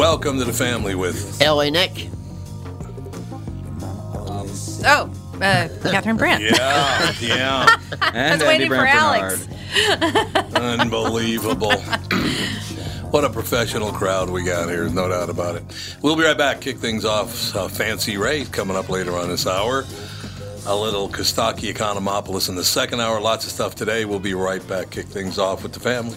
Welcome to the family with LA Nick. Oh, uh, Catherine Brandt. Yeah, yeah. I was waiting for Alex. Unbelievable. what a professional crowd we got here, no doubt about it. We'll be right back. Kick things off. Uh, Fancy Ray coming up later on this hour. A little Costaki Economopoulos in the second hour. Lots of stuff today. We'll be right back. Kick things off with the family.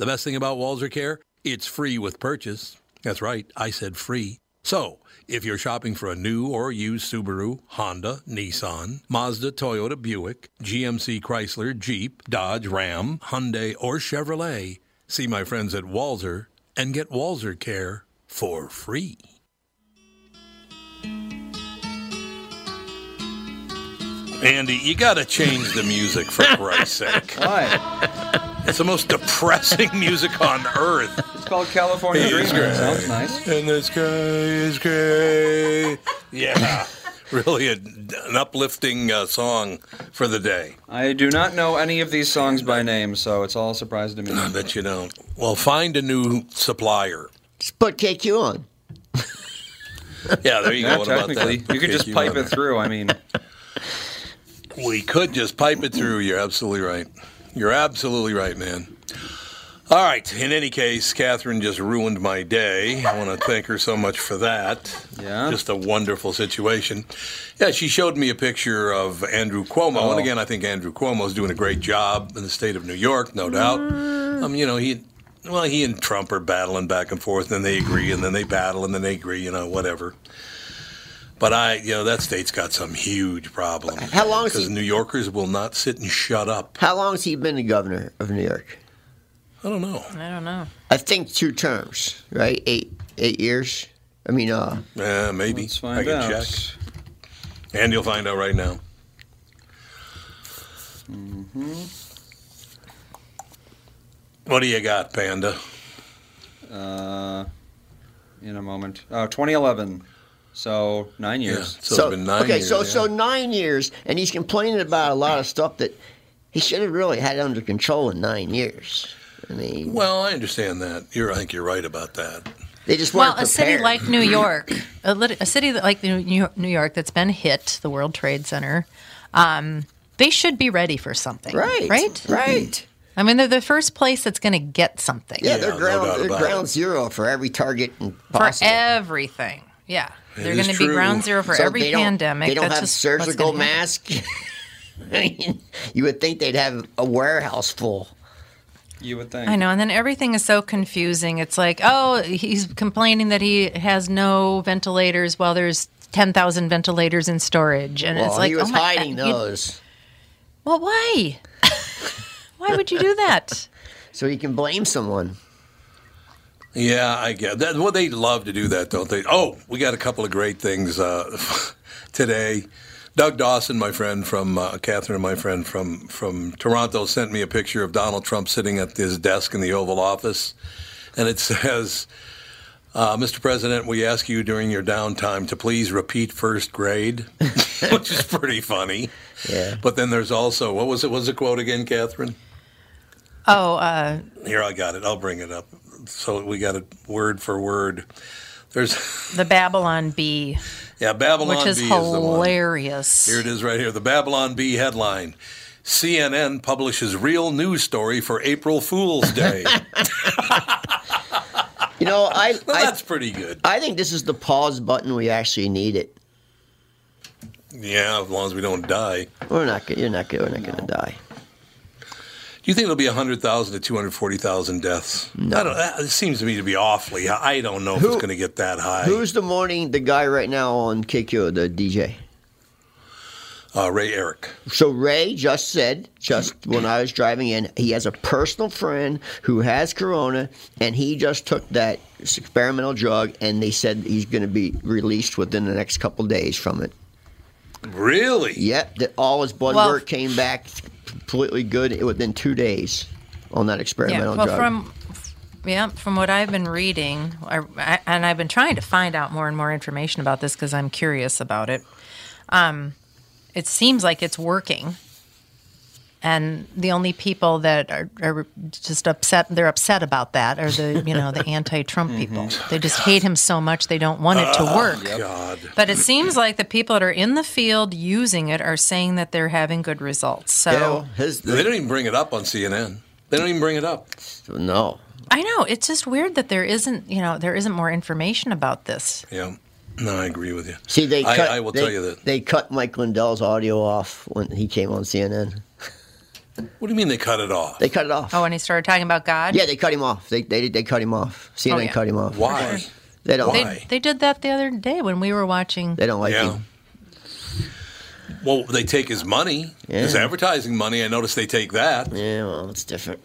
The best thing about Walser Care? It's free with purchase. That's right, I said free. So, if you're shopping for a new or used Subaru, Honda, Nissan, Mazda, Toyota, Buick, GMC, Chrysler, Jeep, Dodge, Ram, Hyundai, or Chevrolet, see my friends at Walser and get Walser Care for free. Andy, you got to change the music for Christ's sake. Why? It's the most depressing music on earth. It's called California Hey, Dreaming. great. Sounds nice. And the sky is gray. Yeah, really a, an uplifting uh, song for the day. I do not know any of these songs by name, so it's all a surprise to me. I bet you don't. Well, find a new supplier. Just put KQ on. Yeah, there you Yeah, go. What about technically, that? you could just KQ pipe it through. I mean, We could just pipe it through. You're absolutely right. You're absolutely right, man. All right. In any case, Catherine just ruined my day. I want to thank her so much for that. Yeah. Just a wonderful situation. Yeah, she showed me a picture of Andrew Cuomo. Oh. And again, I think Andrew Cuomo is doing a great job in the state of New York, no doubt. Um, you know, he. Well, he and Trump are battling back and forth, and then they agree, and then they battle, and then they agree, you know, whatever. But I, you know, that state's got some huge problems. How long is Because he- New Yorkers will not sit and shut up. How long has he been the governor of New York? I don't know. I don't know. I think two terms, right? Eight eight years. I mean, uh, Yeah, maybe. let's I find can out. check. And you'll find out right now. Hmm. What do you got, Panda? uh, in a moment. Oh, 2011. So nine years. So, it's been nine okay, years. so yeah. so nine years, and he's complaining about a lot of stuff that he should have really had under control in nine years. I mean, Well, I understand that. You're, I think you're right about that. they just Well, weren't a city like New York, a, lit- a city that like New York, New York that's been hit, the World Trade Center, um, they should be ready for something. right, Right. right. I mean, they're the first place that's going to get something. Yeah, Yeah, they're ground doubt they're ground zero for every target and for everything. Yeah, they're going to be ground zero for So every they pandemic. They don't that's have just what's surgical gonna masks. I mean, you would think they'd have a warehouse full. You would think. I know, and then everything is so confusing. It's like, oh, he's complaining that he has no ventilators while there's ten thousand ventilators in storage, and Well, it's like, he was oh my hiding God, you- those, well, why? why would you do that? so he can blame someone. Yeah, I get that. Well, they love to do that, don't they? Oh, we got a couple of great things uh, today. Doug Dawson, my friend from uh, Catherine, my friend from from Toronto, sent me a picture of Donald Trump sitting at his desk in the Oval Office, and it says, Uh, Mr. President, we ask you during your downtime to please repeat first grade, which is pretty funny. Yeah. But then there's also what was it? What was the quote again, Catherine? Oh, uh, Here, I got it. I'll bring it up. So we got it word for word. There's the Babylon Bee, yeah, Babylon which is Bee is the one. hilarious. Here it is right here. The Babylon Bee headline. CNN publishes real news story for April Fool's Day. You know, I, well, I that's pretty good. I think this is the pause button we actually need it. Yeah, as long as we don't die. We're not. go- You're not. go- We're not going to die. Do you think it'll be 100,000 to 240,000 deaths? I don't, that- it seems to me to be awfully. high. I don't know if Who- it's going to get that high. Who's the morning? The guy right now on KQ, the DJ. uh, Ray Eric? So Ray just said, just when I was driving in, he has a personal friend who has corona, and he just took that experimental drug, and they said he's going to be released within the next couple days from it. Really? Yep, that all his blood Well- work came back completely good within two days on that experimental yeah, experimental well, drug. from yeah, from what I've been reading, I, I, and I've been trying to find out more and more information about this because I'm curious about it. Um, it seems like it's working, and the only people that are, are just upset they're upset about that are the you know the anti-Trump mm-hmm. people. Oh, they just hate him so much they don't want it to oh, work. God. But it seems like the people that are in the field using it are saying that they're having good results. So Yeah, well, his, They don't even bring it up on CNN. They don't even bring it up. no. I know it's just weird that there isn't, you know, there isn't more information about this. Yeah. No, I agree with you. See, they I- cut. I will they, tell you that- they cut Mike Lindell's audio off when he came on CNN. What do you mean they cut it off? They cut it off. Oh, when he started talking about God, Yeah, they cut him off. They they they cut him off. CNN Oh, yeah. cut him off. Why? They don't. they Why? they did that the other day when we were watching. They don't like Yeah. him. Well, they take his money, his advertising money. I noticed they take that. Yeah, well, it's different.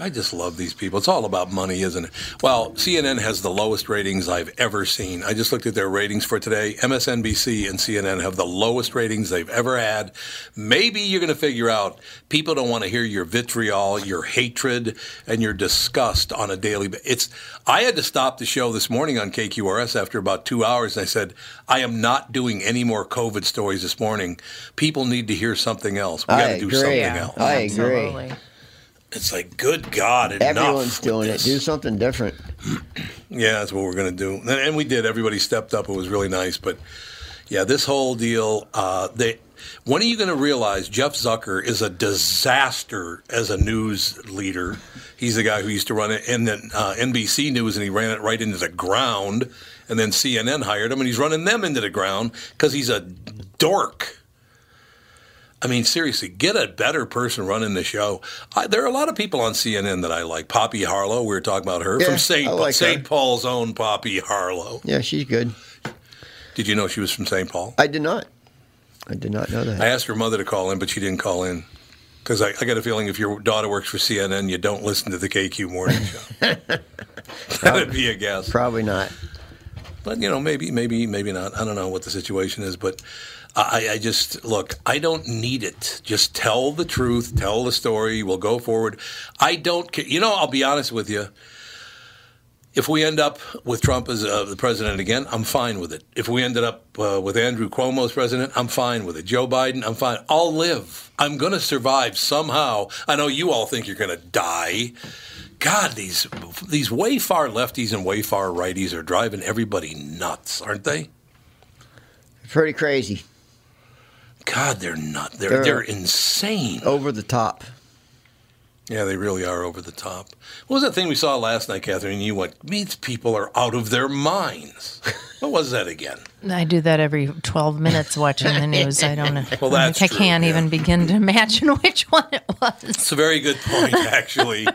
I just love these people. It's all about money, isn't it? Well, CNN has the lowest ratings I've ever seen. I just looked at their ratings for today. MSNBC and CNN have the lowest ratings they've ever had. Maybe you're going to figure out people don't want to hear your vitriol, your hatred, and your disgust on a daily basis. It's. I had to stop the show this morning on KQRS after about two hours, and I said, "I am not doing any more COVID stories this morning. People need to hear something else. We got to do agree. something else." I agree. Absolutely. It's like, good God, enough. Everyone's doing it. Do something different. Yeah, that's what we're going to do, and, and we did. Everybody stepped up. It was really nice, but yeah, this whole deal. Uh, they, when are you going to realize Jeff Zucker is a disaster as a news leader? He's the guy who used to run it in the uh, NBC News, and he ran it right into the ground. And then CNN hired him, and he's running them into the ground because he's a dork. I mean, seriously, get a better person running the show. I, there are a lot of people on CNN that I like. Poppy Harlow, we were talking about her Yeah, from St. Like St. Paul's own Poppy Harlow. Yeah, she's good. Did you know she was from St. Paul? I did not. I did not know that. I asked her mother to call in, but she didn't call in. Because I, I got a feeling if your daughter works for CNN, you don't listen to the KQ morning show. That'd be a guess. Probably not. But you know, maybe, maybe, maybe not. I don't know what the situation is, but I, I just look. I don't need it. Just tell the truth. Tell the story. We'll go forward. I don't care. You know, I'll be honest with you. If we end up with Trump as uh, the president again, I'm fine with it. If we ended up uh, with Andrew Cuomo as president, I'm fine with it. Joe Biden, I'm fine. I'll live. I'm going to survive somehow. I know you all think you're going to die. God, these these way far lefties and way far righties are driving everybody nuts, aren't they? Pretty crazy. God, they're not. They're They're- they're insane. Over the top. Yeah, they really are over the top. What was that thing we saw last night, Catherine? You went, these people are out of their minds. What was that again? I do that every 12 minutes watching the news. I don't know. Well, that's I true, can't yeah. even begin to imagine which one it was. It's a very good point, actually.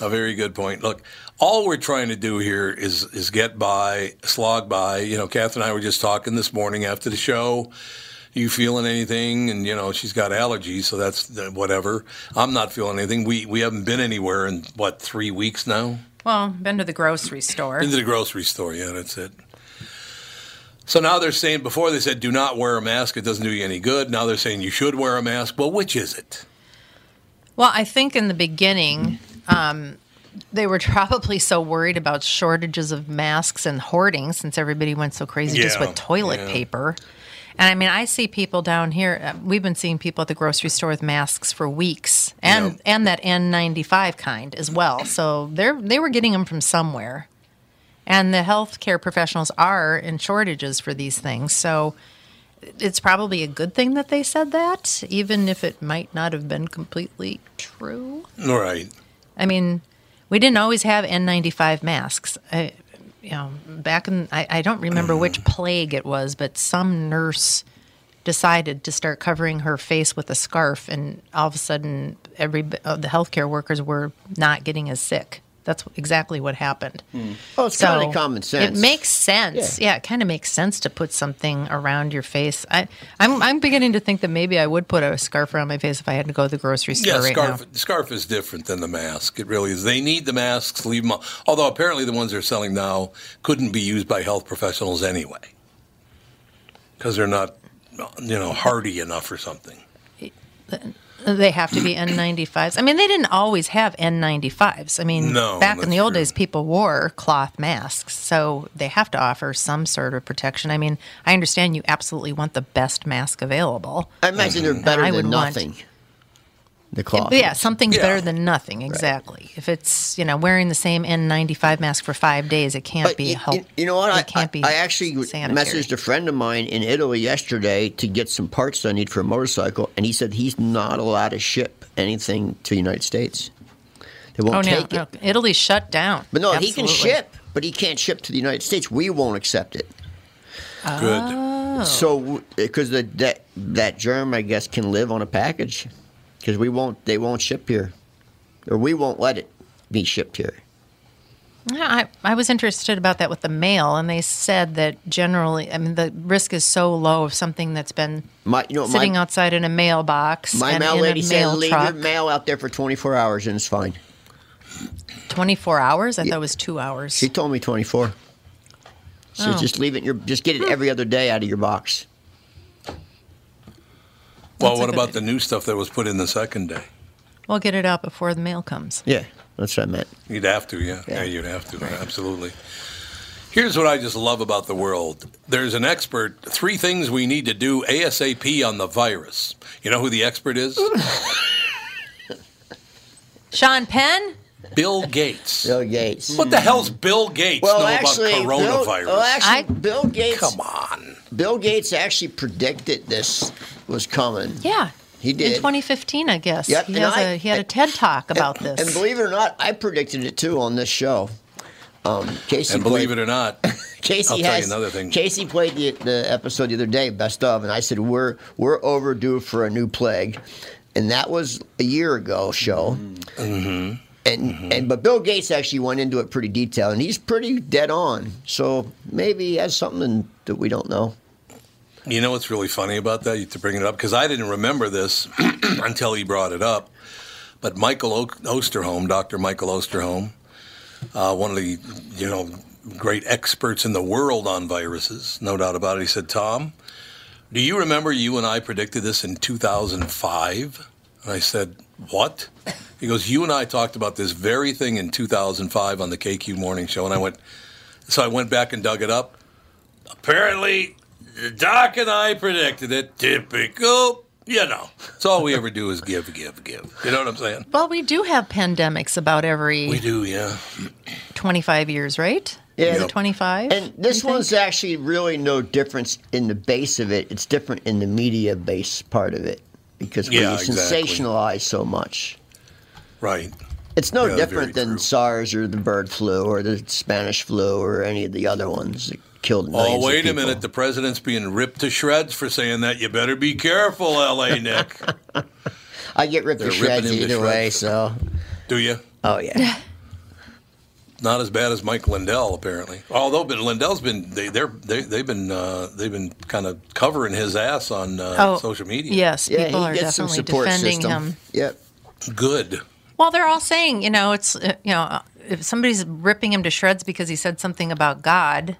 a very good point. Look, all we're trying to do here is is get by, slog by. You know, Catherine and I were just talking this morning after the show. You feeling anything? And you know, she's got allergies, so that's whatever. I'm not feeling anything. We we haven't been anywhere in what three weeks now. Well, been to the grocery store. Into the grocery store, yeah, that's it. So now they're saying before they said do not wear a mask, it doesn't do you any good. Now they're saying you should wear a mask. Well, which is it? Well, I think in the beginning, um, they were probably so worried about shortages of masks and hoarding since everybody went so crazy just with toilet yeah. paper. And I mean, I see people down here. uh, We've been seeing people at the grocery store with masks for weeks, and Yep. and that N95 kind as well. So they're they were getting them from somewhere, and the healthcare professionals are in shortages for these things. So it's probably a good thing that they said that, even if it might not have been completely true. Right. I mean, we didn't always have N95 masks. I, you know, back in, I, I don't remember which plague it was, but some nurse decided to start covering her face with a scarf, and all of a sudden, every uh, the healthcare workers were not getting as sick. That's exactly what happened. Hmm. Oh, it's kind of common sense. It makes sense. Yeah, it kind of makes sense to put something around your face. I, I'm, I'm beginning to think that maybe I would put a scarf around my face if I had to go to the grocery store Yeah, right scarf now. scarf is different than the mask. It really is. They need the masks. Leave them. Although apparently the ones they're selling now couldn't be used by health professionals anyway, because they're not, you know, hardy enough or something. They have to be N95s. I mean, they didn't always have N95s. I mean, No, back in the old true. days, people wore cloth masks, so they have to offer some sort of protection. I mean, I understand you absolutely want the best mask available. I imagine they're mm-hmm. better I than would want- nothing. The cloth. But yeah, something's Yeah. better than nothing. Exactly. If it's you know wearing the same N95 mask for five days, it can't But be you, help. you- you know what? It I, can't I, be. I actually sanitary. messaged a friend of mine in Italy yesterday to get some parts I need for a motorcycle, and he said he's not allowed to ship anything to the United States. They won't Oh take no, it. Italy's shut down. But no, he can ship, but he can't ship to the United States. We won't accept it. Good. Oh. So because that that germ, I guess, can live on a package because we won't. They won't ship here, or we won't let it be shipped here. Yeah, I, I was interested about that with the mail, and they said that generally, I mean, the risk is so low of something that's been My, you know, sitting my, outside in a mailbox my and mail in lady said mail leave truck. your mail out there for 24 hours and it's fine. 24 hours? I thought it was two hours. She told me 24. So Oh. just leave it in your, just get it hmm. every other day out of your box. Well, what about idea. the new stuff that was put in the second day? We'll get it out before the mail comes. Yeah, that's what I meant. You'd have to, yeah. Yeah, Yeah. you'd have to, absolutely. Here's what I just love about the world. There's an expert, three things we need to do ASAP on the virus. You know who the expert is? Sean Penn? Bill Gates. Bill Gates. What the hell's Bill Gates Well, know actually, about Bill, coronavirus? well, actually, I- Bill Gates. Come on. Bill Gates actually predicted this was coming. Yeah. He did. In 2015, I guess. Yep, He, and has I- a, he had a TED talk about and, this. And believe it or not, I predicted it too on this show. Um, Casey And believe played- it or not, Casey I'll tell you has another thing. Casey played the, the episode the other day, best of, and I said we're we're overdue for a new plague, and that was a year ago show. Mm-hmm. And and but Bill Gates actually went into it pretty detailed, and he's pretty dead on. So maybe he has something that we don't know. you know what's really funny about that? To bring it up, because I didn't remember this until he brought it up. But Michael o- Osterholm, Dr. Michael Osterholm, uh, one of the you know great experts in the world on viruses, no doubt about it. He said, "Tom, do you remember you and I predicted this in 2005?" And I said, "What?" He goes, "You and I talked about this very thing in 2005 on the KQ Morning Show." And I went, so I went back and dug it up. Apparently, Doc and I predicted it. Typical. You know, it's all we ever do is give, give, give. You know what I'm saying? well, we do have pandemics about every We do, yeah. 25 years, right? Yeah. Yep. 25? And this you think? one's actually really no difference in the base of it. It's different in the media base part of it because we Yeah, exactly. sensationalize so much. Right. It's no Yeah, different than true. SARS or the bird flu or the Spanish flu or any of the other ones that killed oh, millions Oh, of wait a minute. The president's being ripped to shreds for saying that. You better be careful, L.A. Nick. I get ripped They're to shreds him to either way, so do you? oh yeah. Not as bad as Mike Lindell, apparently. Although, but Lindell's been they they're they, they've been uh, they've been kind of covering his ass on uh, Oh, social media. Yes, Yeah, people are gets some definitely defending system. him. Yep. Good. Well, they're all saying, you know, it's uh, you know, uh, if somebody's ripping him to shreds because he said something about God,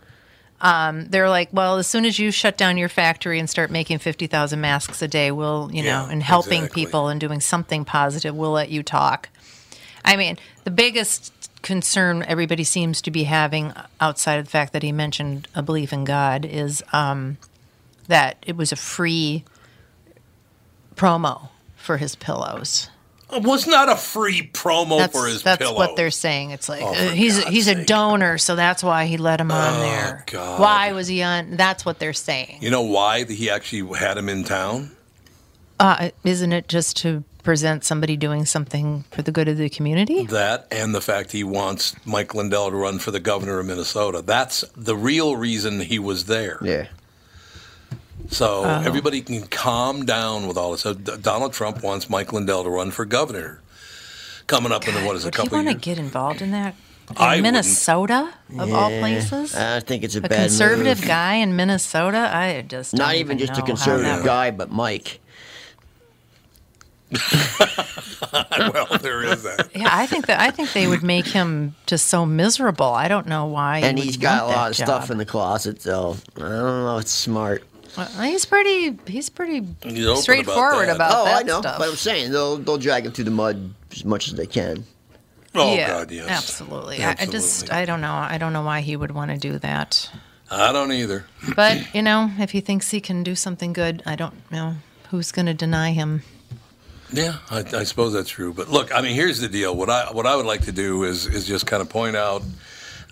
um, they're like, well, as soon as you shut down your factory and start making fifty thousand masks a day, we'll, you know, and helping exactly. people and doing something positive, we'll let you talk. I mean, the biggest concern everybody seems to be having outside of the fact that he mentioned a belief in God is um, that it was a free promo for his pillows. It was not a free promo That's, for his that's pillows. what they're saying. It's like Oh, uh, he's God's he's a donor, so that's why he let him on there. God. Why was he on? That's what they're saying. You know why he actually had him in town? Uh, isn't it just to present somebody doing something for the good of the community? That and the fact he wants Mike Lindell to run for the governor of Minnesota. That's the real reason he was there. Yeah. So Oh. everybody can calm down with all this. So D- Donald Trump wants Mike Lindell to run for governor. Coming up in the, what is it, a Would he couple want to get involved in that? In I wouldn't. Minnesota, of all places? I think it's a, a bad conservative move. guy in Minnesota? I just Not don't even just a know how conservative guy, but Mike. well, there is that. Yeah, I think that I think they would make him just so miserable. I don't know why. And would he's got a lot that of stuff in the closet, so I don't know. It's smart. Well, he's pretty. He's pretty He's straightforward about about, that. oh, that I know. stuff. But I'm saying they'll they'll drag him through the mud as much as they can. Oh yeah, God, yes, absolutely. I, I just, I don't know. I don't know why he would want to do that. I don't either. But you know, if he thinks he can do something good, I don't know who's going to deny him. Yeah, I, I suppose that's true. But look, I mean, here's the deal. What I what I would like to do is is just kind of point out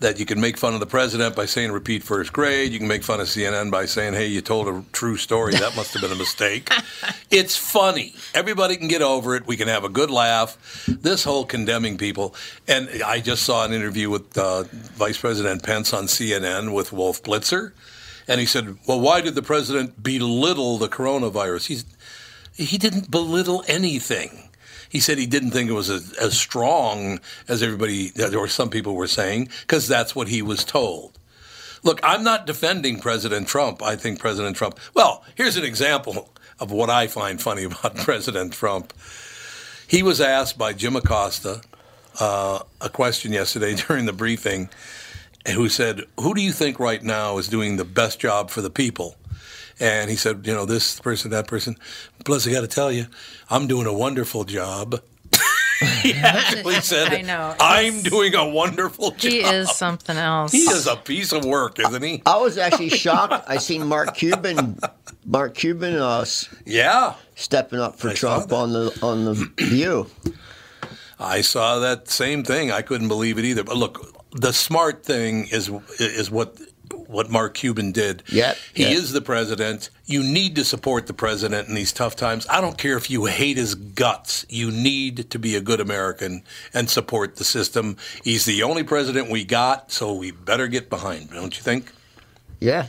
that you can make fun of the president by saying repeat first grade. You can make fun of CNN by saying, "Hey, you told a true story. That must have been a mistake." it's funny. Everybody can get over it. We can have a good laugh. This whole condemning people, and I just saw an interview with uh, Vice President Pence on CNN with Wolf Blitzer, and he said, "Well, why did the president belittle the coronavirus?" He's he didn't belittle anything. He said he didn't think it was as, as strong as everybody or some people were saying because that's what he was told. Look, I'm not defending President Trump. I think President Trump. Well, here's an example of what I find funny about President Trump. He was asked by Jim Acosta uh, a question yesterday during the briefing, who said, "Who do you think right now is doing the best job for the people?" And he said, you know, this person, that person. Plus, I got to tell you, I'm doing a wonderful job. he actually said, I know. I'm He's- doing a wonderful job. He is something else. He is a piece of work, isn't he? I was actually shocked. I seen Mark Cuban, Mark Cuban, uh, s- Yeah. stepping up for I Trump on the on the View. I saw that same thing. I couldn't believe it either. But look, the smart thing is is what what Mark Cuban did. Yep, He yep. is the president. You need to support the president in these tough times. I don't care if you hate his guts. You need to be a good American and support the system. He's the only president we got, so we better get behind, don't you think? Yeah.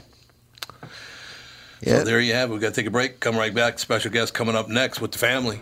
So Yeah. there you have it. We've got to take a break. Come right back. Special guest coming up next with the family.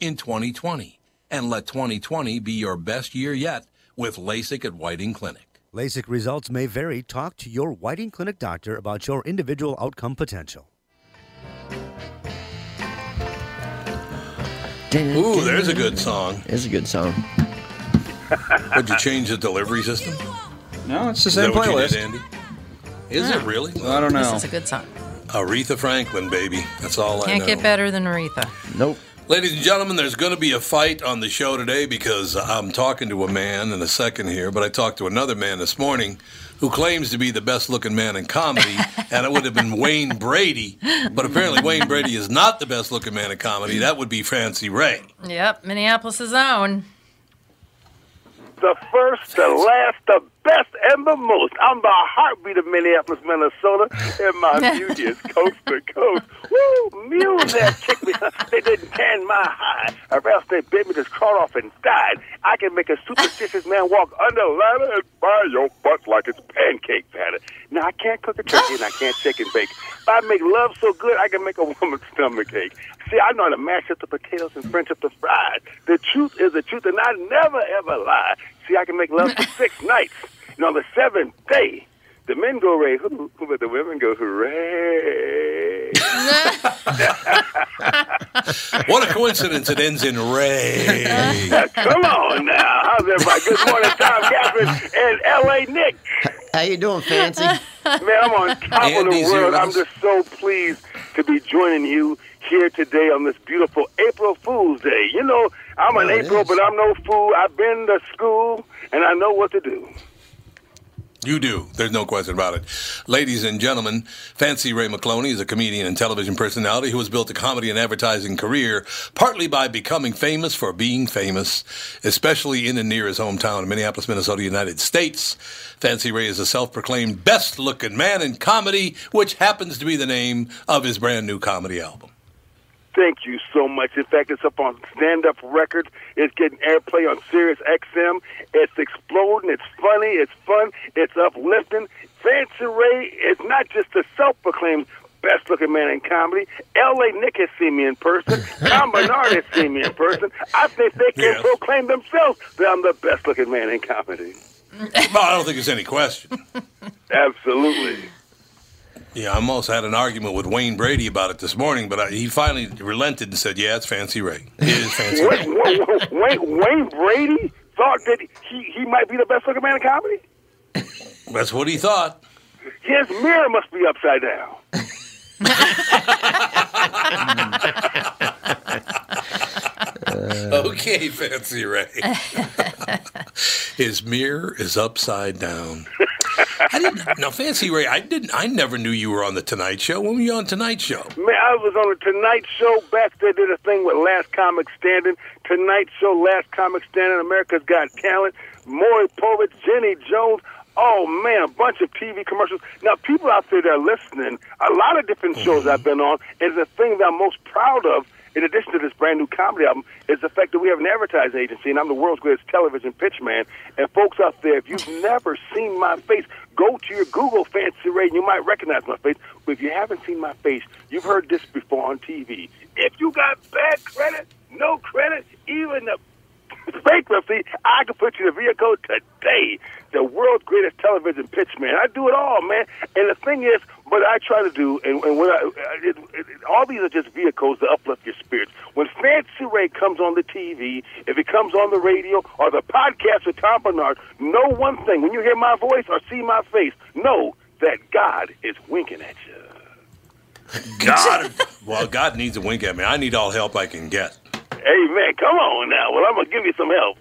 in 2020 and let 2020 be your best year yet with LASIK at Whiting Clinic. LASIK results may vary. Talk to your Whiting Clinic doctor about your individual outcome potential. Ooh, there's a good song. It's a good song. Would you change the delivery system? No, it's the Is same that what you playlist. did, Andy? Is it really? I don't This know. is a good song. Aretha Franklin, baby. That's all I Can't get better than Aretha. Nope. Ladies and gentlemen, there's going to be a fight on the show today because I'm talking to a man in a second here, but I talked to another man this morning who claims to be the best looking man in comedy, and it would have been Wayne Brady. But apparently, Wayne Brady is not the best looking man in comedy. That would be Fancy Ray. Yep, Minneapolis' own. the first, the last, the best, and the most. I'm the heartbeat of Minneapolis, Minnesota, and my beauty is coast to coast. Woo! Mules that kicked me, they didn't tan my hide. Or else they bit me, just crawled off and died. I can make a superstitious man walk under a ladder and fry your butt like it's pancake batter. Now, I can't cook a turkey and I can't shake and bake. But I make love so good, I can make a woman's stomach ache. See, I know how to mash up the potatoes and French up the fries. The truth is the truth, and I never ever lie. See, I can make love for six nights. And on the seventh day, the men go ray hoo, but the women go hooray. What a coincidence it ends in Ray. Come on now. How's everybody? Good morning, Tom Catherine and L.A. Nick. How you doing, Fancy? Man, I'm on top of the world. I'm just so pleased to be joining you here today on this beautiful April Fool's Day. You know, I'm an Oh, it April, is. but I'm no fool. I've been to school and I know what to do. You do. There's no question about it. Ladies and gentlemen, Fancy Ray McCloney is a comedian and television personality who has built a comedy and advertising career partly by becoming famous for being famous, especially in and near his hometown of Minneapolis, Minnesota, United States. Fancy Ray is a self-proclaimed best-looking man in comedy, which happens to be the name of his brand new comedy album. Thank you so much. In fact, it's up on Stand Up Records. It's getting airplay on Sirius XM. It's exploding. It's funny. It's fun. It's uplifting. Fancy Ray is not just a self-proclaimed best-looking man in comedy. L.A. Nick has seen me in person. Tom Barnard has seen me in person. I think they can Yes. proclaim themselves that I'm the best-looking man in comedy. Well, I don't think there's any question. Absolutely. Yeah, I almost had an argument with Wayne Brady about it this morning, but I, he finally relented and said, "Yeah, it's Fancy Ray. It is Fancy Ray." Wayne, Wayne, Brady thought that he, he might be the best-looking man in comedy? That's what he thought. His mirror must be upside down. Okay, Fancy Ray. His mirror is upside down. I didn't. Now, Fancy Ray, I didn't. I never knew you were on the Tonight Show. When were you on Tonight Show? Man, I was on the Tonight Show back there, did a thing with Last Comic Standing. Tonight Show, Last Comic Standing, America's Got Talent, Maury Povich, Jenny Jones. Oh, man, a bunch of TV commercials. Now, people out there that are listening, a lot of different shows mm-hmm. I've been on, and the thing that I'm most proud of, in addition to this brand new comedy album, is the fact that we have an advertising agency, and I'm the world's greatest television pitch man. And folks out there, if you've never seen my face, go to your Google Fancy Ray, and you might recognize my face. But if you haven't seen my face, you've heard this before on TV. If you got bad credit, no credit, even the bankruptcy, I can put you in the vehicle today. The world's greatest television pitch man. I do it all, man. And the thing is, what I try to do, and, and what I, it, it, all these are just vehicles to uplift your spirits. When Fancy Ray comes on the TV, if it comes on the radio or the podcast with Tom Barnard, know one thing: when you hear my voice or see my face, know that God is winking at you. God. well, God needs a wink at me. I need all help I can get. Hey, man, come on now. Well, I'm gonna give you some help.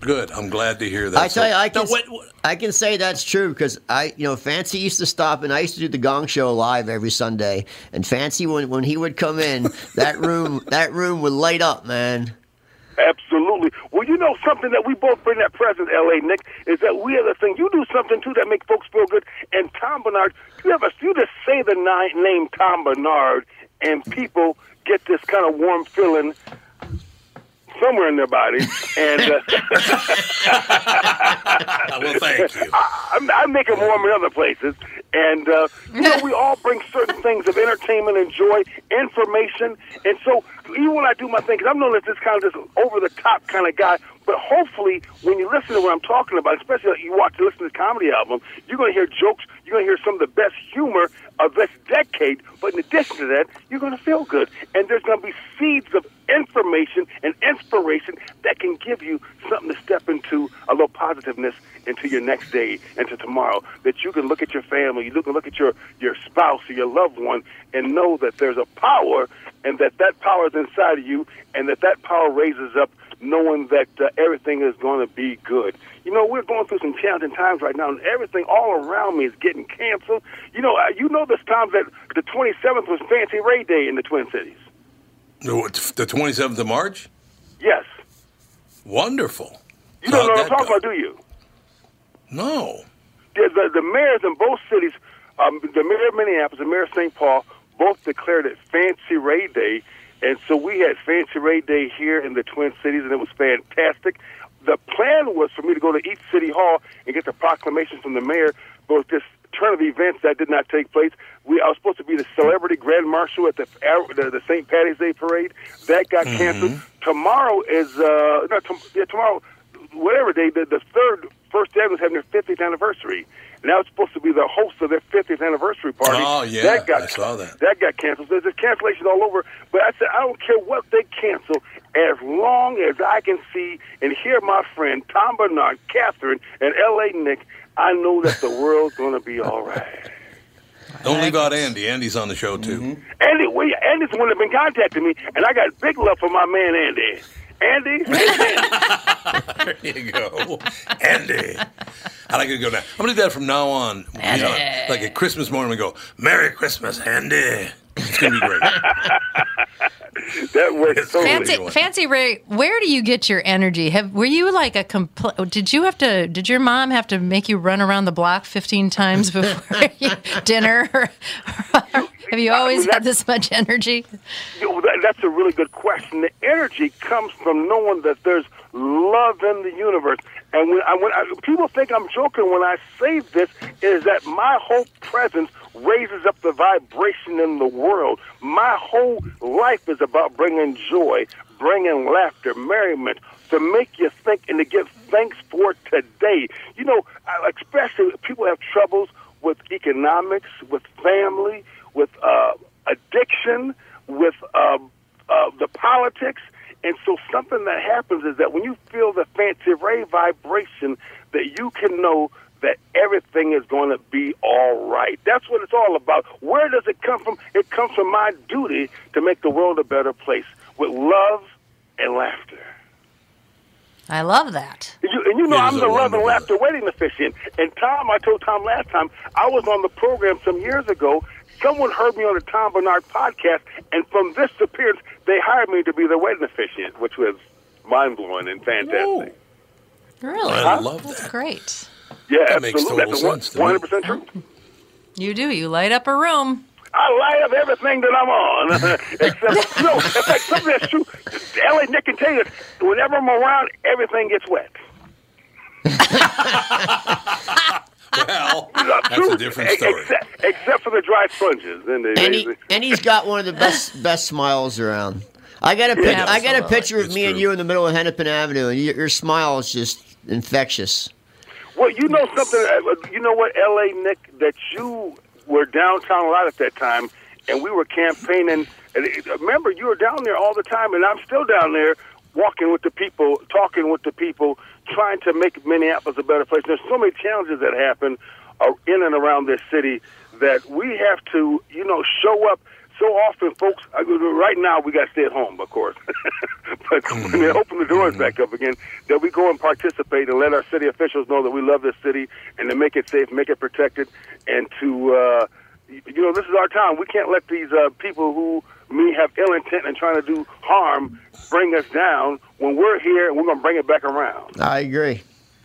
Good. I'm glad to hear that. I tell you, I can, Now, what- what- I can say that's true because I, you know, Fancy used to stop and I used to do the Gong Show live every Sunday. And Fancy, when when he would come in, that room that room would light up, man. Absolutely. Well, you know something that we both bring that present, L.A. Nick, is that we are the thing. You do something too that make folks feel good. And Tom Barnard, you ever you just say the name Tom Barnard, and people get this kind of warm feeling somewhere in their body, and uh, well, thank you. I, I make them warm in other places. And uh, you know, we all bring certain things of entertainment and joy, information, and so even when I do my thing, because I'm known as this kind of this over the top kind of guy. But hopefully, when you listen to what I'm talking about, especially if you watch listen to this comedy album, you're going to hear jokes. You're going to hear some of the best humor of this decade. But in addition to that, you're going to feel good, and there's going to be seeds of information and inspiration that can give you something to step into a little positiveness into your next day, into tomorrow. That you can look at your family, you can look at your your spouse or your loved one, and know that there's a power, and that that power is inside of you, and that that power raises up knowing that uh, everything is going to be good. You know, we're going through some challenging times right now, and everything all around me is getting canceled. You know, uh, you know, this time that the 27th was Fancy Ray Day in the Twin Cities. The 27th of March? Yes. Wonderful. You don't know what I'm talking about, do you? No. The, the, the mayors in both cities, um, the mayor of Minneapolis the mayor of St. Paul, both declared it Fancy Ray Day. And so we had Fancy Ray Day here in the Twin Cities, and it was fantastic. The plan was for me to go to each city hall and get the proclamation from the mayor, but this turn of events that did not take place. We I was supposed to be the celebrity grand marshal at the the, the St. Patty's Day parade. That got Mm-hmm. canceled. Tomorrow is uh tom- yeah, tomorrow whatever day the, the third First Avenue is having their 50th anniversary. And I was supposed to be the host of their 50th anniversary party. Oh, yeah, that got I saw that. that got canceled. There's a cancellation all over. But I said, I don't care what they cancel, as long as I can see and hear my friend Tom Barnard, Catherine, and L.A. Nick, I know that the world's going to be all right. Don't leave out Andy. Andy's on the show, too. Mm-hmm. Andy, we, Andy's the one that been contacting me, and I got big love for my man Andy. Andy, Andy. there you go. Andy. I like it to go now. I'm going to do that from now on. You know, like at Christmas morning, we go, Merry Christmas, Andy. It's going to be great. that works totally. Fancy, Fancy Ray, where do you get your energy? Have were you like a compl- Did you have to? Did your mom have to make you run around the block fifteen times before you, dinner? have you always had this much energy? You know, that, that's a really good question. The energy comes from knowing that there's love in the universe. And when, I, when I, people think I'm joking when I say this, is that my whole presence raises up the vibration in the world. My whole life is about bringing joy, bringing laughter, merriment, to make you think and to give thanks for today. You know, especially people have troubles with economics, with family, with uh, addiction, with uh, uh, the politics. And so something that happens is that when you feel the fancy ray vibration, that you can know that everything is going to be all right. That's what it's all about. Where does it come from? It comes from my duty to make the world a better place with love and laughter. I love that. You, and you know, I'm the a love and laughter wedding officiant. And Tom, I told Tom last time, I was on the program some years ago. Someone heard me on the Tom Barnard podcast, and from this appearance, they hired me to be the wedding officiant, which was mind blowing and fantastic. Really, I love That's that. great. Yeah, That makes absolutely. total That's sense to me. 100% true. You do. You light up a room. I light up everything that I'm on. Except, no, in fact, something that's true. L.A. Nick can tell you this. Whenever I'm around, everything gets wet. Well, That's that's a different story. Except, except for the dry sponges. And, the, And, he, and he's got one of the best best smiles around. I got a pic- Yeah, I got a absolutely. picture of It's me and you in the middle of Hennepin Avenue, and your, your smile is just infectious. Well, you know something. uh, You know what, L.A. Nick, that you were downtown a lot at that time, and we were campaigning. And remember, you were down there all the time, and I'm still down there, walking with the people, talking with the people, trying to make Minneapolis a better place. There's so many challenges that happen uh, in and around this city that we have to, you know, show up. So often, folks. I, right now, we got to stay at home, of course. but when they open the doors back up again, that we go and participate and let our city officials know that we love this city and to make it safe, make it protected, and to, uh, you know, this is our time. We can't let these uh, people who may have ill intent and trying to do harm bring us down when we're here and we're going to bring it back around. I agree.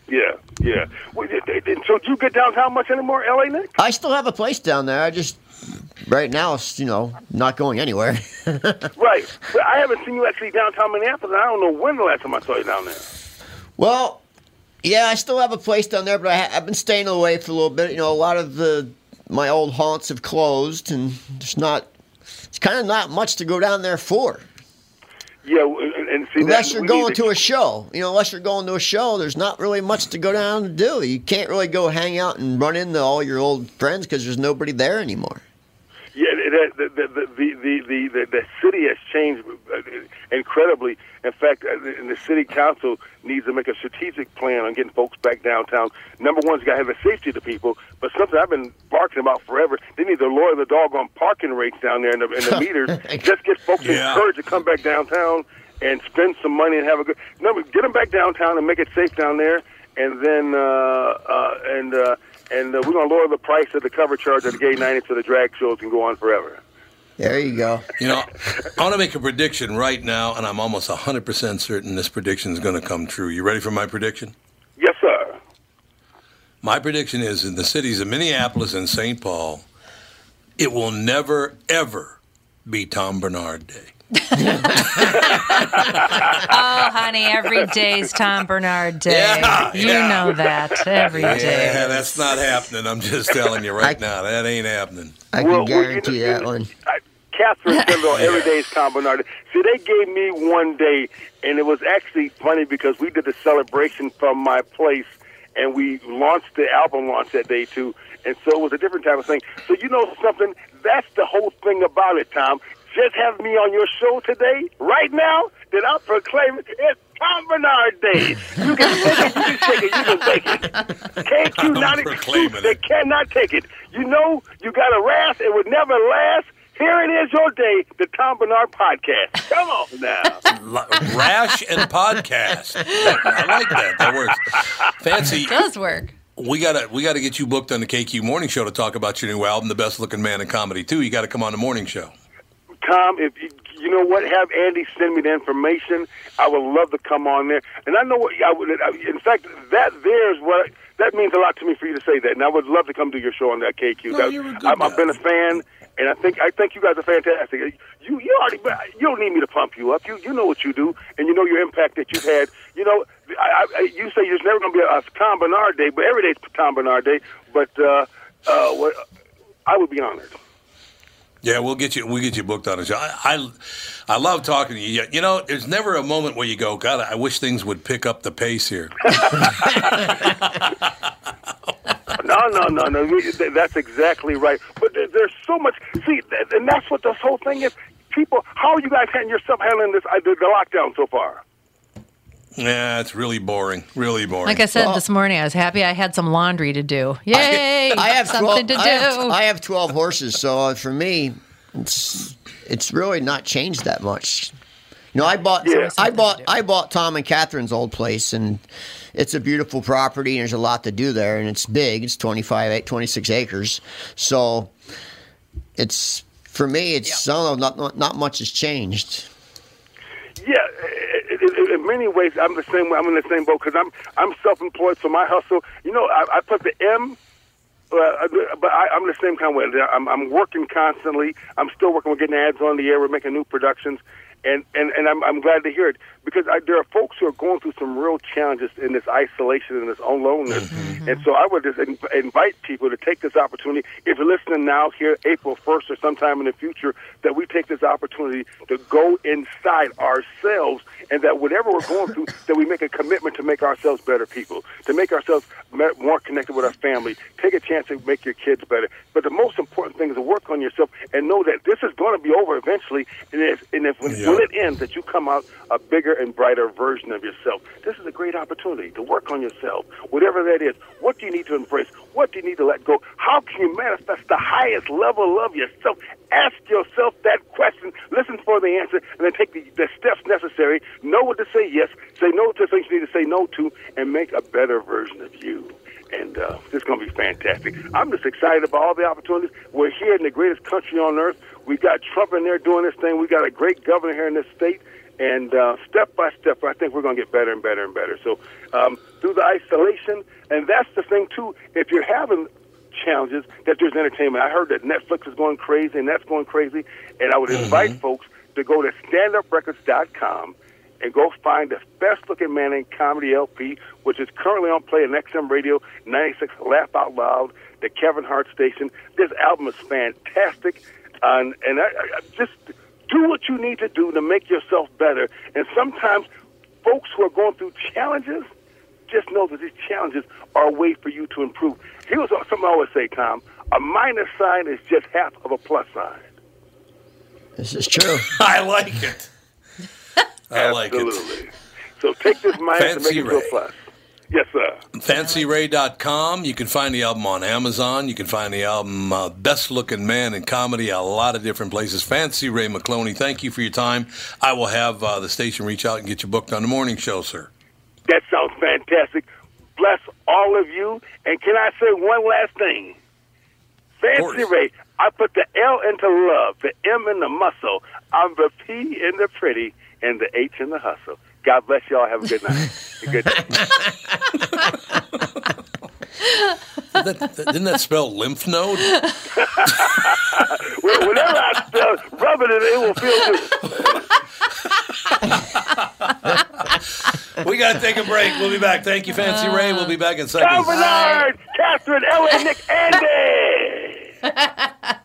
Yeah, yeah. Well, y- y- And so, do you get downtown much anymore, LA Nick? I still have a place down there. I just right now it's you know not going anywhere. Right. But I haven't seen you actually downtown Minneapolis. I don't know when the last time I saw you down there. well, yeah, I still have a place down there, but I ha- I've been staying away for a little bit. You know, a lot of the my old haunts have closed, and there's not. It's kind of not much to go down there for. Yeah, and, and see Unless you're going need to a show, you know, unless you're going to a show, there's not really much to go down and do. You can't really go hang out and run into all your old friends because there's nobody there anymore. Yeah, the the the the the, the, the, the city has changed uh, incredibly. In fact, uh, the the city council needs to make a strategic plan on getting folks back downtown. Number one, you got to have the safety of the people. But something I've been barking about forever, they need to lower the doggone parking rates down there and the, and the meters. Just get folks Yeah. encouraged to come back downtown and spend some money and have a good. Number, get them back downtown and make it safe down there, and then uh, uh, and. Uh, and uh, we're going to lower the price of the cover charge of the gay 90 so the drag shows can go on forever. There you go. You know, I want to make a prediction right now, and I'm almost 100% certain this prediction is going to come true. You ready for my prediction? Yes, sir. My prediction is in the cities of Minneapolis and St. Paul, it will never, ever be Tom Barnard Day. Oh, honey, every day's Tom Barnard Day. Yeah, you yeah. know that every day. Yeah, that's not happening. I'm just telling you right now. That ain't happening. I Well, can well, you guarantee know, that you- one. I, Catherine said it on every day's Tom Barnard. See, they gave me one day, and it was actually funny because we did a celebration from my place, and we launched the album launch that day too. And so it was a different type of thing. So you know something? That's the whole thing about it, Tom. Just have me on your show today, right now, then I'll proclaim it. It's Tom Barnard Day. You can take it, you can take it, you can take it. KQ I'm 92, proclaiming they cannot take it. You know, you got a wrath, it would never last. Here it is, your day, the Tom Barnard Podcast. Come on now. L- Rash and podcast. I like that. That works. Fancy. does work. We gotta we gotta get you booked on the KQ Morning Show to talk about your new album, The Best Looking Man in Comedy too. You got to come on the morning show. Tom, if you, you know what, have Andy send me the information. I would love to come on there. And I know what I would. I- In fact, that there's what that means a lot to me for you to say that. And I would love to come do your show on that KQ. No, That- you're a good I'm, I've been a fan, and I think I think you guys are fantastic. You you already you don't need me to pump you up. You you know what you do, and you know your impact that you've had. You know, I, I, you say there's never going to be a, a Tom Barnard Day, but every day's Tom Barnard Day. But uh, uh, what, I would be honored. Yeah, we'll get you. We'll get you booked on a show. I, I, I love talking to you. You know, there's never a moment where you go, God, I wish things would pick up the pace here. No, no, no, no. We- That's exactly right. But there, there's so much. See, and that's what this whole thing is. People, how are you guys handling yourself handling this uh, the, the lockdown so far? Yeah, it's really boring. Really boring. Like I said Well- this morning, I was happy I had some laundry to do. Yay! I have something 12, to do. I have, I have 12 horses, so uh, for me, it's it's really not changed that much. You know, I bought Yeah. I bought I bought Tom and Catherine's old place, and it's a beautiful property, and there's a lot to do there, and it's big. It's 25, eight- 26 acres, so it's for me. It's I don't know, not, not not much has changed. Yeah, i- i- in many ways, I'm the same. way. I'm in the same boat because I'm I'm self-employed, so my hustle. You know, I, I put the M. Uh, but I, I'm the same kind of way. I'm, I'm working constantly. I'm still working. We're getting ads on the air. We're making new productions, and and, and I'm, I'm glad to hear it because I, there are folks who are going through some real challenges in this isolation and this aloneness. Mm-hmm. And so I would just in, invite people to take this opportunity. If you're listening now, here April 1st or sometime in the future, that we take this opportunity to go inside ourselves, and that whatever we're going through, that we make a commitment to make ourselves better people, to make ourselves more connected with our family. Take a chance to make your kids better. But the most important thing is to work on yourself and know that this is going to be over eventually. And if, and if when, Yeah. when it ends, that you come out a bigger and brighter version of yourself. This is a great opportunity to work on yourself, whatever that is. What do you need to embrace? What do you need to let go? How can you manifest the highest level of yourself? Ask yourself that question, listen for the answer, and then take the, the steps necessary. Know what to say yes, say no to things you need to say no to, and make a better version of you. And uh, is going to be fantastic. I'm just excited about all the opportunities. We're here in the greatest country on earth. We've got Trump in there doing this thing. We've got a great governor here in this state. And uh, step by step, I think we're going to get better and better and better. So um, through the isolation, and that's the thing too. If you're having challenges that there's entertainment. I heard that Netflix is going crazy and that's going crazy, and I would invite folks to go to standuprecords.com and go find the best looking man in comedy LP, which is currently on play at XM Radio 96 Laugh Out Loud, the Kevin Hart station. This album is fantastic, and and I, I, just do what you need to do to make yourself better. And sometimes, folks who are going through challenges, just know that these challenges are a way for you to improve. Here's something I always say, Tom: a minus sign is just half of a plus sign. This is true. I like it. I like it. Absolutely. So take this minus and make Fancy it to a plus. Yes, sir. FancyRay.com. You can find the album on Amazon. You can find the album uh, Best Looking Man in Comedy a lot of different places. Fancy Ray McCloney, thank you for your time. I will have uh, the station reach out and get you booked on the morning show, sir. That sounds fantastic. Bless all of you. And can I say one last thing? Fancy. Ray, I put the L into love, the M in the muscle, I'm the P in the pretty, and the H in the hustle. God bless y'all. Have a good night. a good night. That- that- didn't that spell lymph node? Well, whenever I spell rubbing it, it will feel good. we got to take a break. We'll be back. Thank you, Fancy Ray. We'll be back in Tom seconds. Barnard, Catherine, Ellen, Nick, Andy.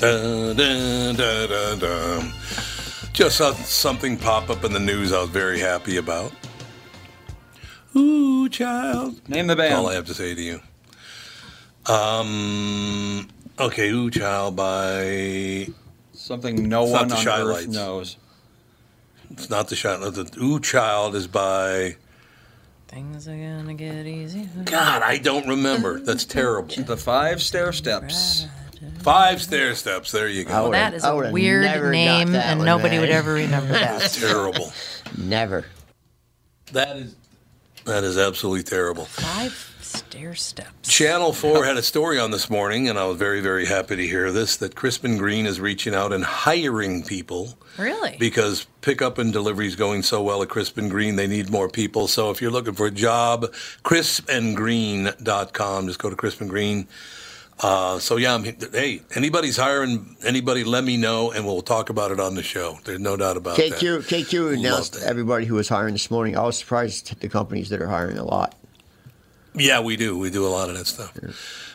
Dun, dun, dun, dun, dun. Just saw something pop up in the news I was very happy about. Ooh, child. Name the band. That's all I have to say to you. Um. Okay, Ooh, child by. Something no It's not one the on Shy earth Lights. knows. It's not the shot. The Ooh, child is by. Things are gonna get easy. God, I don't remember. That's terrible. The Five Stairsteps. Five Stairsteps. There you go. Well, that is I a would've weird never got name, that and one, nobody man. would ever remember that. Terrible. Never. That is. That is absolutely terrible. Five Stairsteps. Channel 4 had a story on this morning, and I was very, very happy to hear this that Crisp and Green is reaching out and hiring people Really? because pickup and delivery is going so well at Crisp and Green, they need more people. So if you're looking for a job, crispandgreen.com. Just go to Crisp and Green. Uh, so yeah, I'm, hey, anybody's hiring anybody, let me know, and we'll talk about it on the show. There's no doubt about that. KQ, KQ announced that. everybody who was hiring this morning. I was surprised the companies that are hiring a lot. Yeah, we do. We do a lot of that stuff.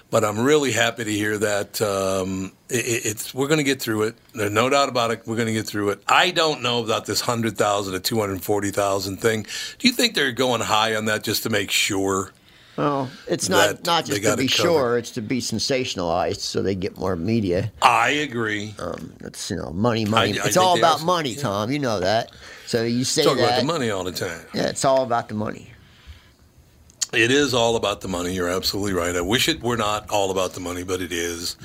But I'm really happy to hear that. Um, it, it's we're going to get through it. There's no doubt about it. We're going to get through it. I don't know about this hundred thousand to two hundred forty thousand thing. Do you think they're going high on that just to make sure? Well, it's not not just to be sure; it's to be sensationalized so they get more media. I agree. Um, it's you know money, money. I it's all about money, Tom. You know that. So you say Talk that. about the money all the time. Yeah, it's all about the money. It is all about the money. You're absolutely right. I wish it were not all about the money, but it is.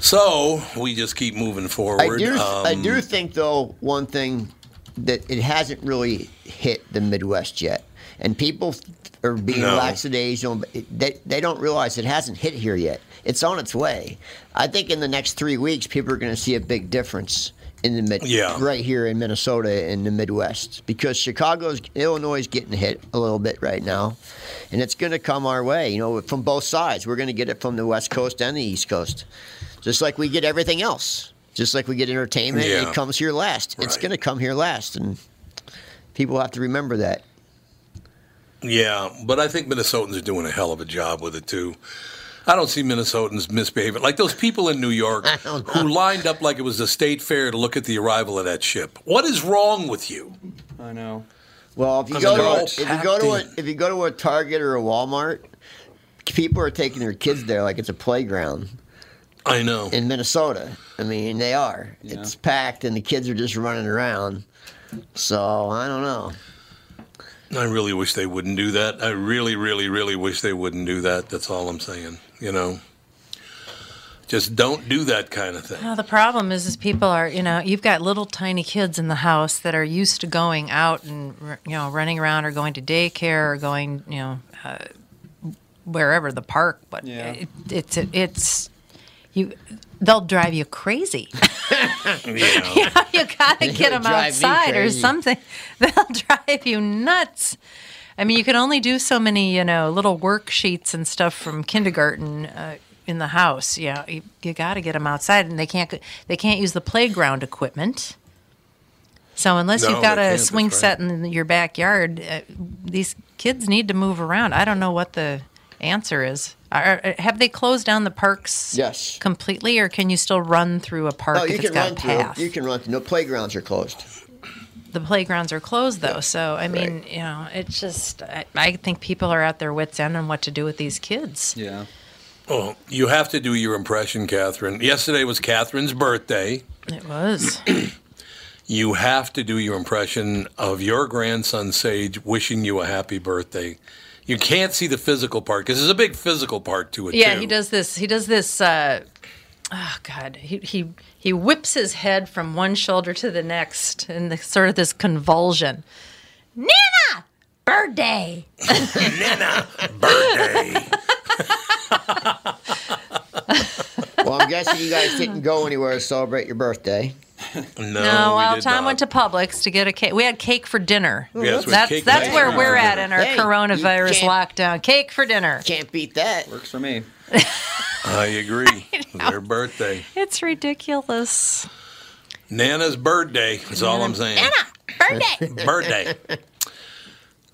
So we just keep moving forward. I do. I Um, do think though one thing that it hasn't really hit the Midwest yet, and people are being No. lackadaisical. They they don't realize it hasn't hit here yet. It's on its way. I think in the next three weeks, people are going to see a big difference in the mid, Yeah. right here in Minnesota in the Midwest because Chicago's Illinois is getting hit a little bit right now, and it's going to come our way. You know, from both sides. We're going to get it from the West Coast and the East Coast, just like we get everything else. Just like we get entertainment, Yeah. it comes here last. It's going to come here last, and people have to remember that. Yeah, but I think Minnesotans are doing a hell of a job with it too. I don't see Minnesotans misbehaving like those people in New York who lined up like it was a state fair to look at the arrival of that ship. What is wrong with you? I know. Well, if you I go to a, if you go to a, if you go to a Target or a Walmart, people are taking their kids there like it's a playground. I know. In Minnesota, I mean, they are. It's packed, and the kids are just running around. So I don't know. I really wish they wouldn't do that. I really, really, really wish they wouldn't do that. That's all I'm saying. You know, just don't do that kind of thing. Well, the problem is, is people are, you know, you've got little tiny kids in the house that are used to going out and, you know, running around or going to daycare or going, you know, uh, wherever the park. But Yeah. it, it's it's you. They'll drive you crazy. you, know, you gotta They get them outside or something. They'll drive you nuts. I mean, you can only do so many, you know, little worksheets and stuff from kindergarten uh, in the house. Yeah, you, you got to get them outside, and they can't they can't use the playground equipment. So unless No, you've got a swing right. set in your backyard, uh, these kids need to move around. I don't know what the answer is. Are, are- have they closed down the parks? Yes. completely, or can you still run through a park oh, No, if you it's can got run a through. path? You can run through. No playgrounds are closed. the playgrounds are closed though so i mean you know it's just I, I think people are at their wits end on what to do with these kids Yeah. Oh, you have to do your impression, Catherine. Yesterday was Catherine's birthday. it was You have to do your impression of your grandson Sage wishing you a happy birthday. You can't see the physical part because there's a big physical part to it yeah too. he does this he does this uh oh god he he he whips his head from one shoulder to the next in the sort of this convulsion nana birthday Nana birthday. Well, I'm guessing you guys didn't go anywhere to celebrate your birthday. No, no, we well, did Tom not. went to Publix to get a cake. We had cake for dinner. Yes, we had that's cake that's for where dinner. we're at in our Hey, coronavirus lockdown. Cake for dinner. Can't beat that. Works for me. I agree. Their birthday. It's ridiculous. Nana's birthday is all I'm saying. Nana, birthday. birthday.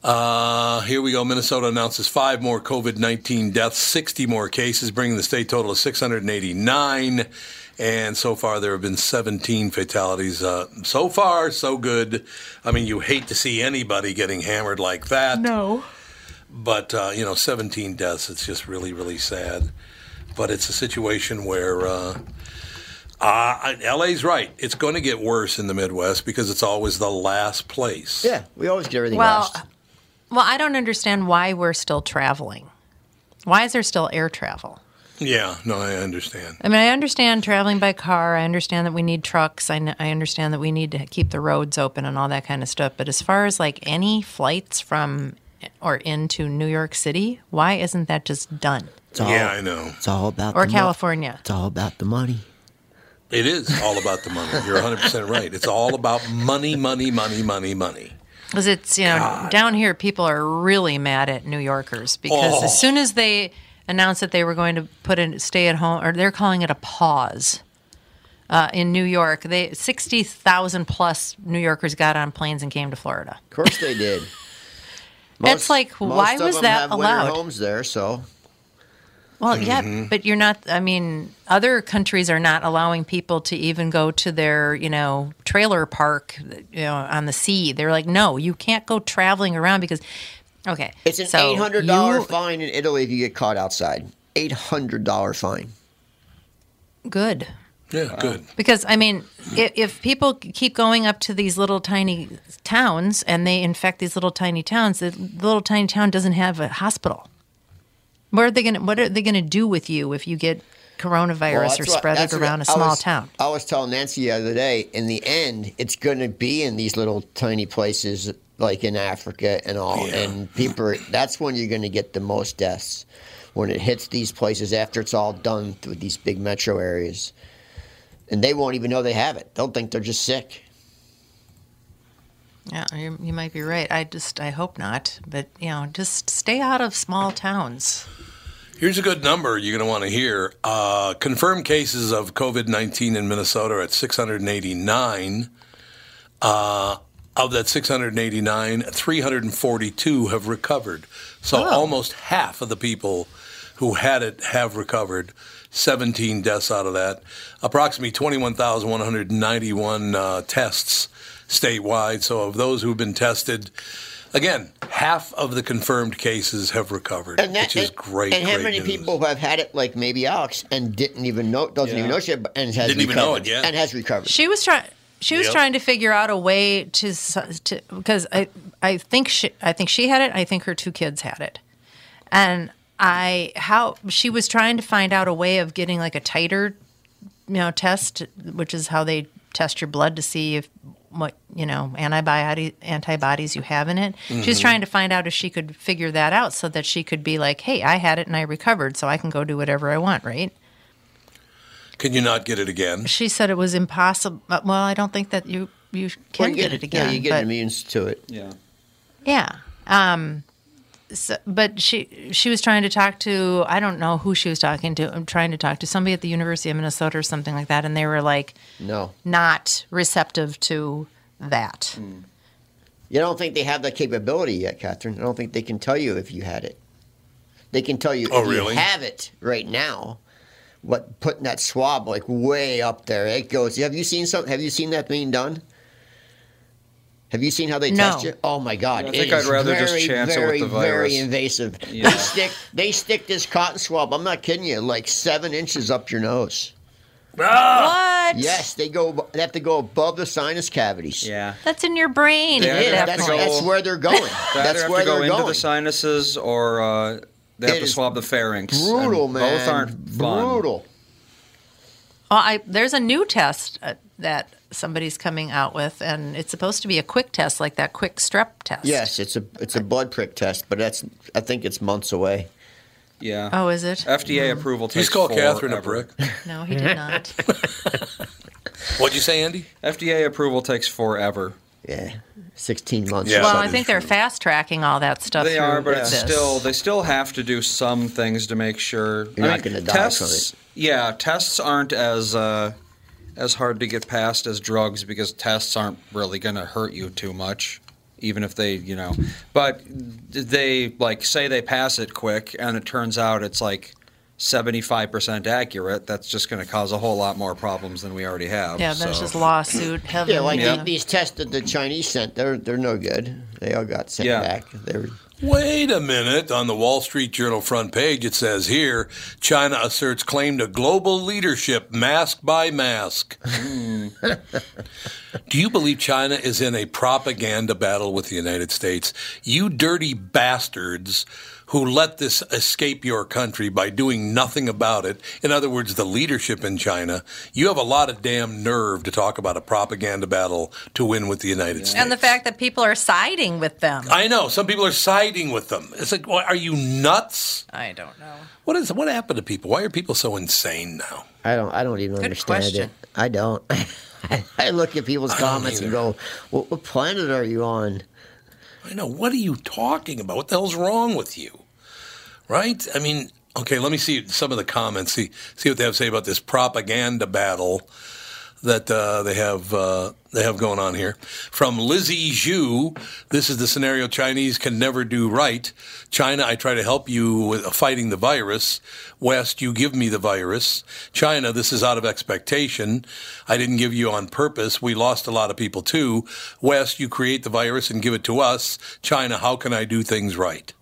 Uh, here we go. Minnesota announces five more COVID 19 deaths, 60 more cases, bringing the state total to 689. And so far, there have been 17 fatalities. Uh, so far, so good. I mean, you hate to see anybody getting hammered like that. no. But, uh, you know, 17 deaths, it's just really, really sad. But it's a situation where uh, uh, LA's right. It's going to get worse in the Midwest because it's always the last place. Yeah, we always get everything Well, last. well, I don't understand why we're still traveling. Why is there still air travel? Yeah, no, I understand. I mean, I understand traveling by car. I understand that we need trucks. I, I understand that we need to keep the roads open and all that kind of stuff. But as far as like any flights from or into New York City, why isn't that just done? It's all, yeah, I know. It's all about Or the mo- California? It's all about the money. It is all about the money. You're 100% right. It's all about money, money, money, money, money. Because it's, you know, down here, people are really mad at New Yorkers because Oh. as soon as they announced that they were going to put a stay at home, or they're calling it a pause uh, in New York, they 60,000 plus New Yorkers got on planes and came to Florida. Of course they did. It's like, why most of was them that allowed? homes there, so Well, Mm-hmm. yeah, but you're not. I mean, other countries are not allowing people to even go to their, you know, trailer park, you know, on the sea. They're like, no, you can't go traveling around because. Okay, it's an so eight hundred dollar you- fine in Italy if you get caught outside. Eight hundred dollar fine. Good. Yeah, good. Because I mean, if, if people keep going up to these little tiny towns and they infect these little tiny towns, the little tiny town doesn't have a hospital. What are they going to What are they going to do with you if you get coronavirus Well, or that's what- spread it that's what around a I small was- town? I was telling Nancy the other day, in the end, it's going to be in these little tiny places like in Africa and all. Yeah. And people, are, that's when you're going to get the most deaths. When it hits these places after it's all done with these big metro areas. And they won't even know they have it. They'll think they're just sick. Yeah, you, you might be right. I just I hope not, but you know, just stay out of small towns. Here's a good number you're going to want to hear. Uh, confirmed cases of COVID 19 in Minnesota are at 689. Uh, of that 689, 342 have recovered. So almost half of the people who had it have recovered. 17 deaths out of that. Approximately 21,191 uh, tests statewide. So of those who've been tested, again, half of the confirmed cases have recovered, which is and- great. And how great many news. people have had it, like maybe Alex, and didn't even know, doesn't even know shit, but- and has Didn't even know it yet. and has recovered. She was trying. She was Yep. trying to figure out a way to to because I I think she I think she had it. I think her two kids had it, and I how she was trying to find out a way of getting like a titer, you know, test, which is how they test your blood to see if what you know antibody antibodies you have in it. She's mm-hmm. trying to find out if she could figure that out so that she could be like, hey, I had it and I recovered, so I can go do whatever I want, right? Can you not get it again? She said it was impossible. uh, Well, I don't think that you you can Well, you get, it again. Yeah, you get but, immune to it. Yeah. yeah. Um, so, but she she was trying to talk to I don't know who she was talking to. I'm trying to talk to somebody at the University of Minnesota or something like that, and they were like No. not receptive to that. You don't think they have that capability yet, Catherine. I don't think they can tell you if you had it. They can tell you Oh, if really? you have it right now. What putting that swab like way up there? It goes. Have you seen some? Have you seen that being done? Have you seen how they No. test you? Oh my God! I it think I'd is rather just very, chance it with very, the Very invasive. Yeah. They stick. They stick this cotton swab. I'm not kidding you. Like seven inches up your nose. What? Yes, they go. They have to go above the sinus cavities. Yeah. That's in your brain. They at either that have that's, to that's where they're going. They that's have where to go they're into going. the sinuses or uh, they have to swab the pharynx. brutal, man. Both aren't fun. brutal. Oh, I, there's a new test uh, that somebody's coming out with, and it's supposed to be a quick test, like that quick strep test. Yes, it's a it's a blood prick test, but that's I think it's months away. Yeah. Oh, is it? FDA approval takes He's called Catherine a forever. brick. No, he did not. What'd you say, Andy? FDA approval takes forever. Yeah, sixteen months. Yeah. or well, I think they're fast tracking all that stuff. They are, but it's still they still have to do some things to make sure You're not gonna die from tests, Yeah, tests aren't as uh, as hard to get past as drugs because tests aren't really going to hurt you too much, even if they you know. But they like say they pass it quick, and it turns out it's like. 75% accurate, that's just going to cause a whole lot more problems than we already have. Yeah, there's so. just lawsuit. Heaven, Yeah, like Yeah. the- these tests that the Chinese sent, they're they're no good. They all got sent Yeah. back. They're Wait a minute. On the Wall Street Journal front page, it says here China asserts claim to global leadership, mask by mask. Hmm. Do you believe China is in a propaganda battle with the United States? You dirty bastards who let this escape your country by doing nothing about it. In other words, the leadership in China. You have a lot of damn nerve to talk about a propaganda battle to win with the United States. and the fact that people are siding with them. I know some people are siding with them. It's like, what, are you nuts? I don't know. What is what happened to people? Why are people so insane now? I don't I don't even Good understand question. it. I don't. I look at people's comments and go, what, "What planet are you on?" I know. What are you talking about? What the hell's wrong with you? Right? I mean, okay. Let me see some of the comments. See see what they have to say about this propaganda battle that uh, they have uh, they have going on here. From Lizzie Zhu, this is the scenario Chinese can never do right. China, I try to help you with fighting the virus. West, you give me the virus. China, this is out of expectation. I didn't give you on purpose. We lost a lot of people too. West, you create the virus and give it to us. China, how can I do things right?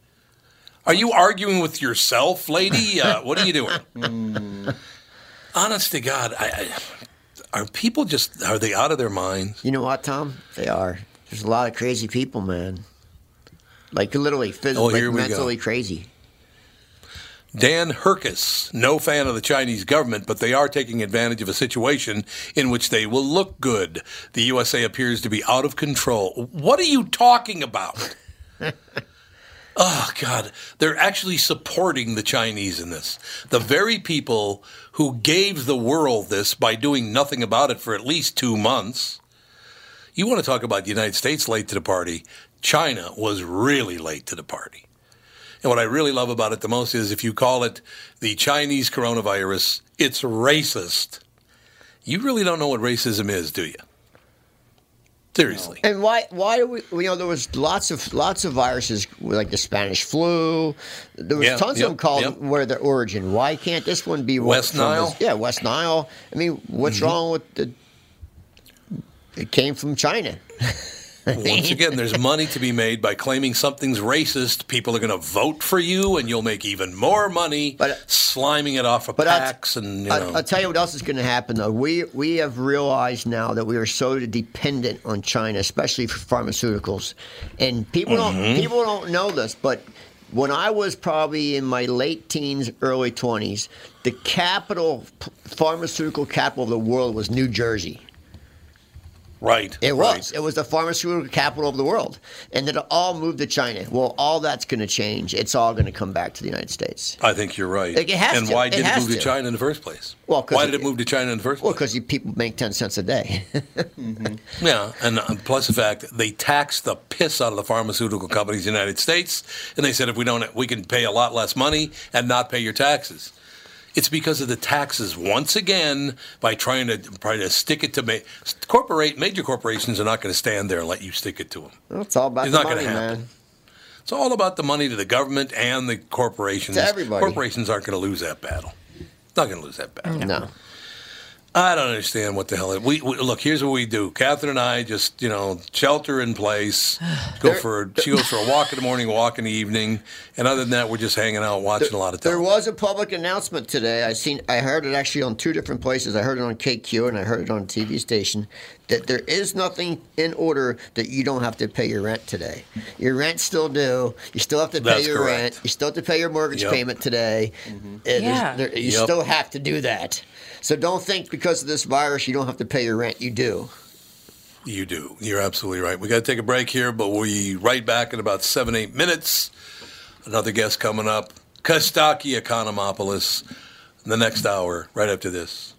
Are you arguing with yourself, lady? Uh, what are you doing? honest to God, I, I, are people just are they out of their minds? You know what, Tom? They are. There's a lot of crazy people, man. Like literally, physically, Oh, here we go. mentally crazy. Dan Herkes, no fan of the Chinese government, but they are taking advantage of a situation in which they will look good. The USA appears to be out of control. What are you talking about? oh, God. They're actually supporting the Chinese in this. The very people who gave the world this by doing nothing about it for at least two months. You want to talk about the United States late to the party? China was really late to the party. And what I really love about it the most is if you call it the Chinese coronavirus, it's racist. You really don't know what racism is, do you? Seriously. And why? Why do we? You know, there was lots of lots of viruses like the Spanish flu. There was Yeah, tons yep, of them called yep. where their origin. Why can't this one be West Nile? this- yeah, West Nile. I mean, what's Mm-hmm. wrong with the? It came from China. Once again, there's money to be made by claiming something's racist. People are going to vote for you, and you'll make even more money But- sliming it off of But I'll- and you I- know. I'll tell you what else is going to happen, though. We we have realized now that we are so dependent on China, especially for pharmaceuticals, and people Mm-hmm. don't people don't know this, but when I was probably in my late teens, early twenties, the capital pharmaceutical capital of the world was New Jersey. Right. It right. was. It was the pharmaceutical capital of the world, and then it all moved to China. Well, all that's going to change. It's all going to come back to the United States. I think you're right. Like, it has and to. why It did it, has move to to. China in the first place? Well, 'cause why it- did it move to China in the first Well, place? because people make ten cents a day. Yeah, and uh, plus the fact they taxed the piss out of the pharmaceutical companies in the United States, and they said if we don't, we can pay a lot less money and not pay your taxes. It's because of the taxes once again by trying to try to stick it to ma- corporate major corporations are not going to stand there and let you stick it to them. It's all about It's the not gonna money, happen. man. It's all about the money to the government and the corporations. To everybody. Corporations aren't going to lose that battle. It's Not going to lose that battle. No. I don't understand what the hell. It, we, we look. Here's what we do. Catherine and I just, you know, shelter in place. Go for she goes for a walk in the morning, walk in the evening, and other than that, we're just hanging out, watching a lot of There was a public announcement today. I seen. I heard it actually on two different places. I heard it on KQ and I heard it on a TV station. That there is nothing in order that you don't have to pay your rent today. Your rent's still due. You still have to pay That's your correct. rent. You still have to pay your mortgage Yep. payment today. Mm-hmm. There's- Yeah. there- you Yep. still have to do that. So don't think because of this virus you don't have to pay your rent. You do. You do. You're absolutely right. We got to take a break here, but we'll be right back in about seven, eight minutes. Another guest coming up, Costaki Economopoulos, in the next hour, right after this.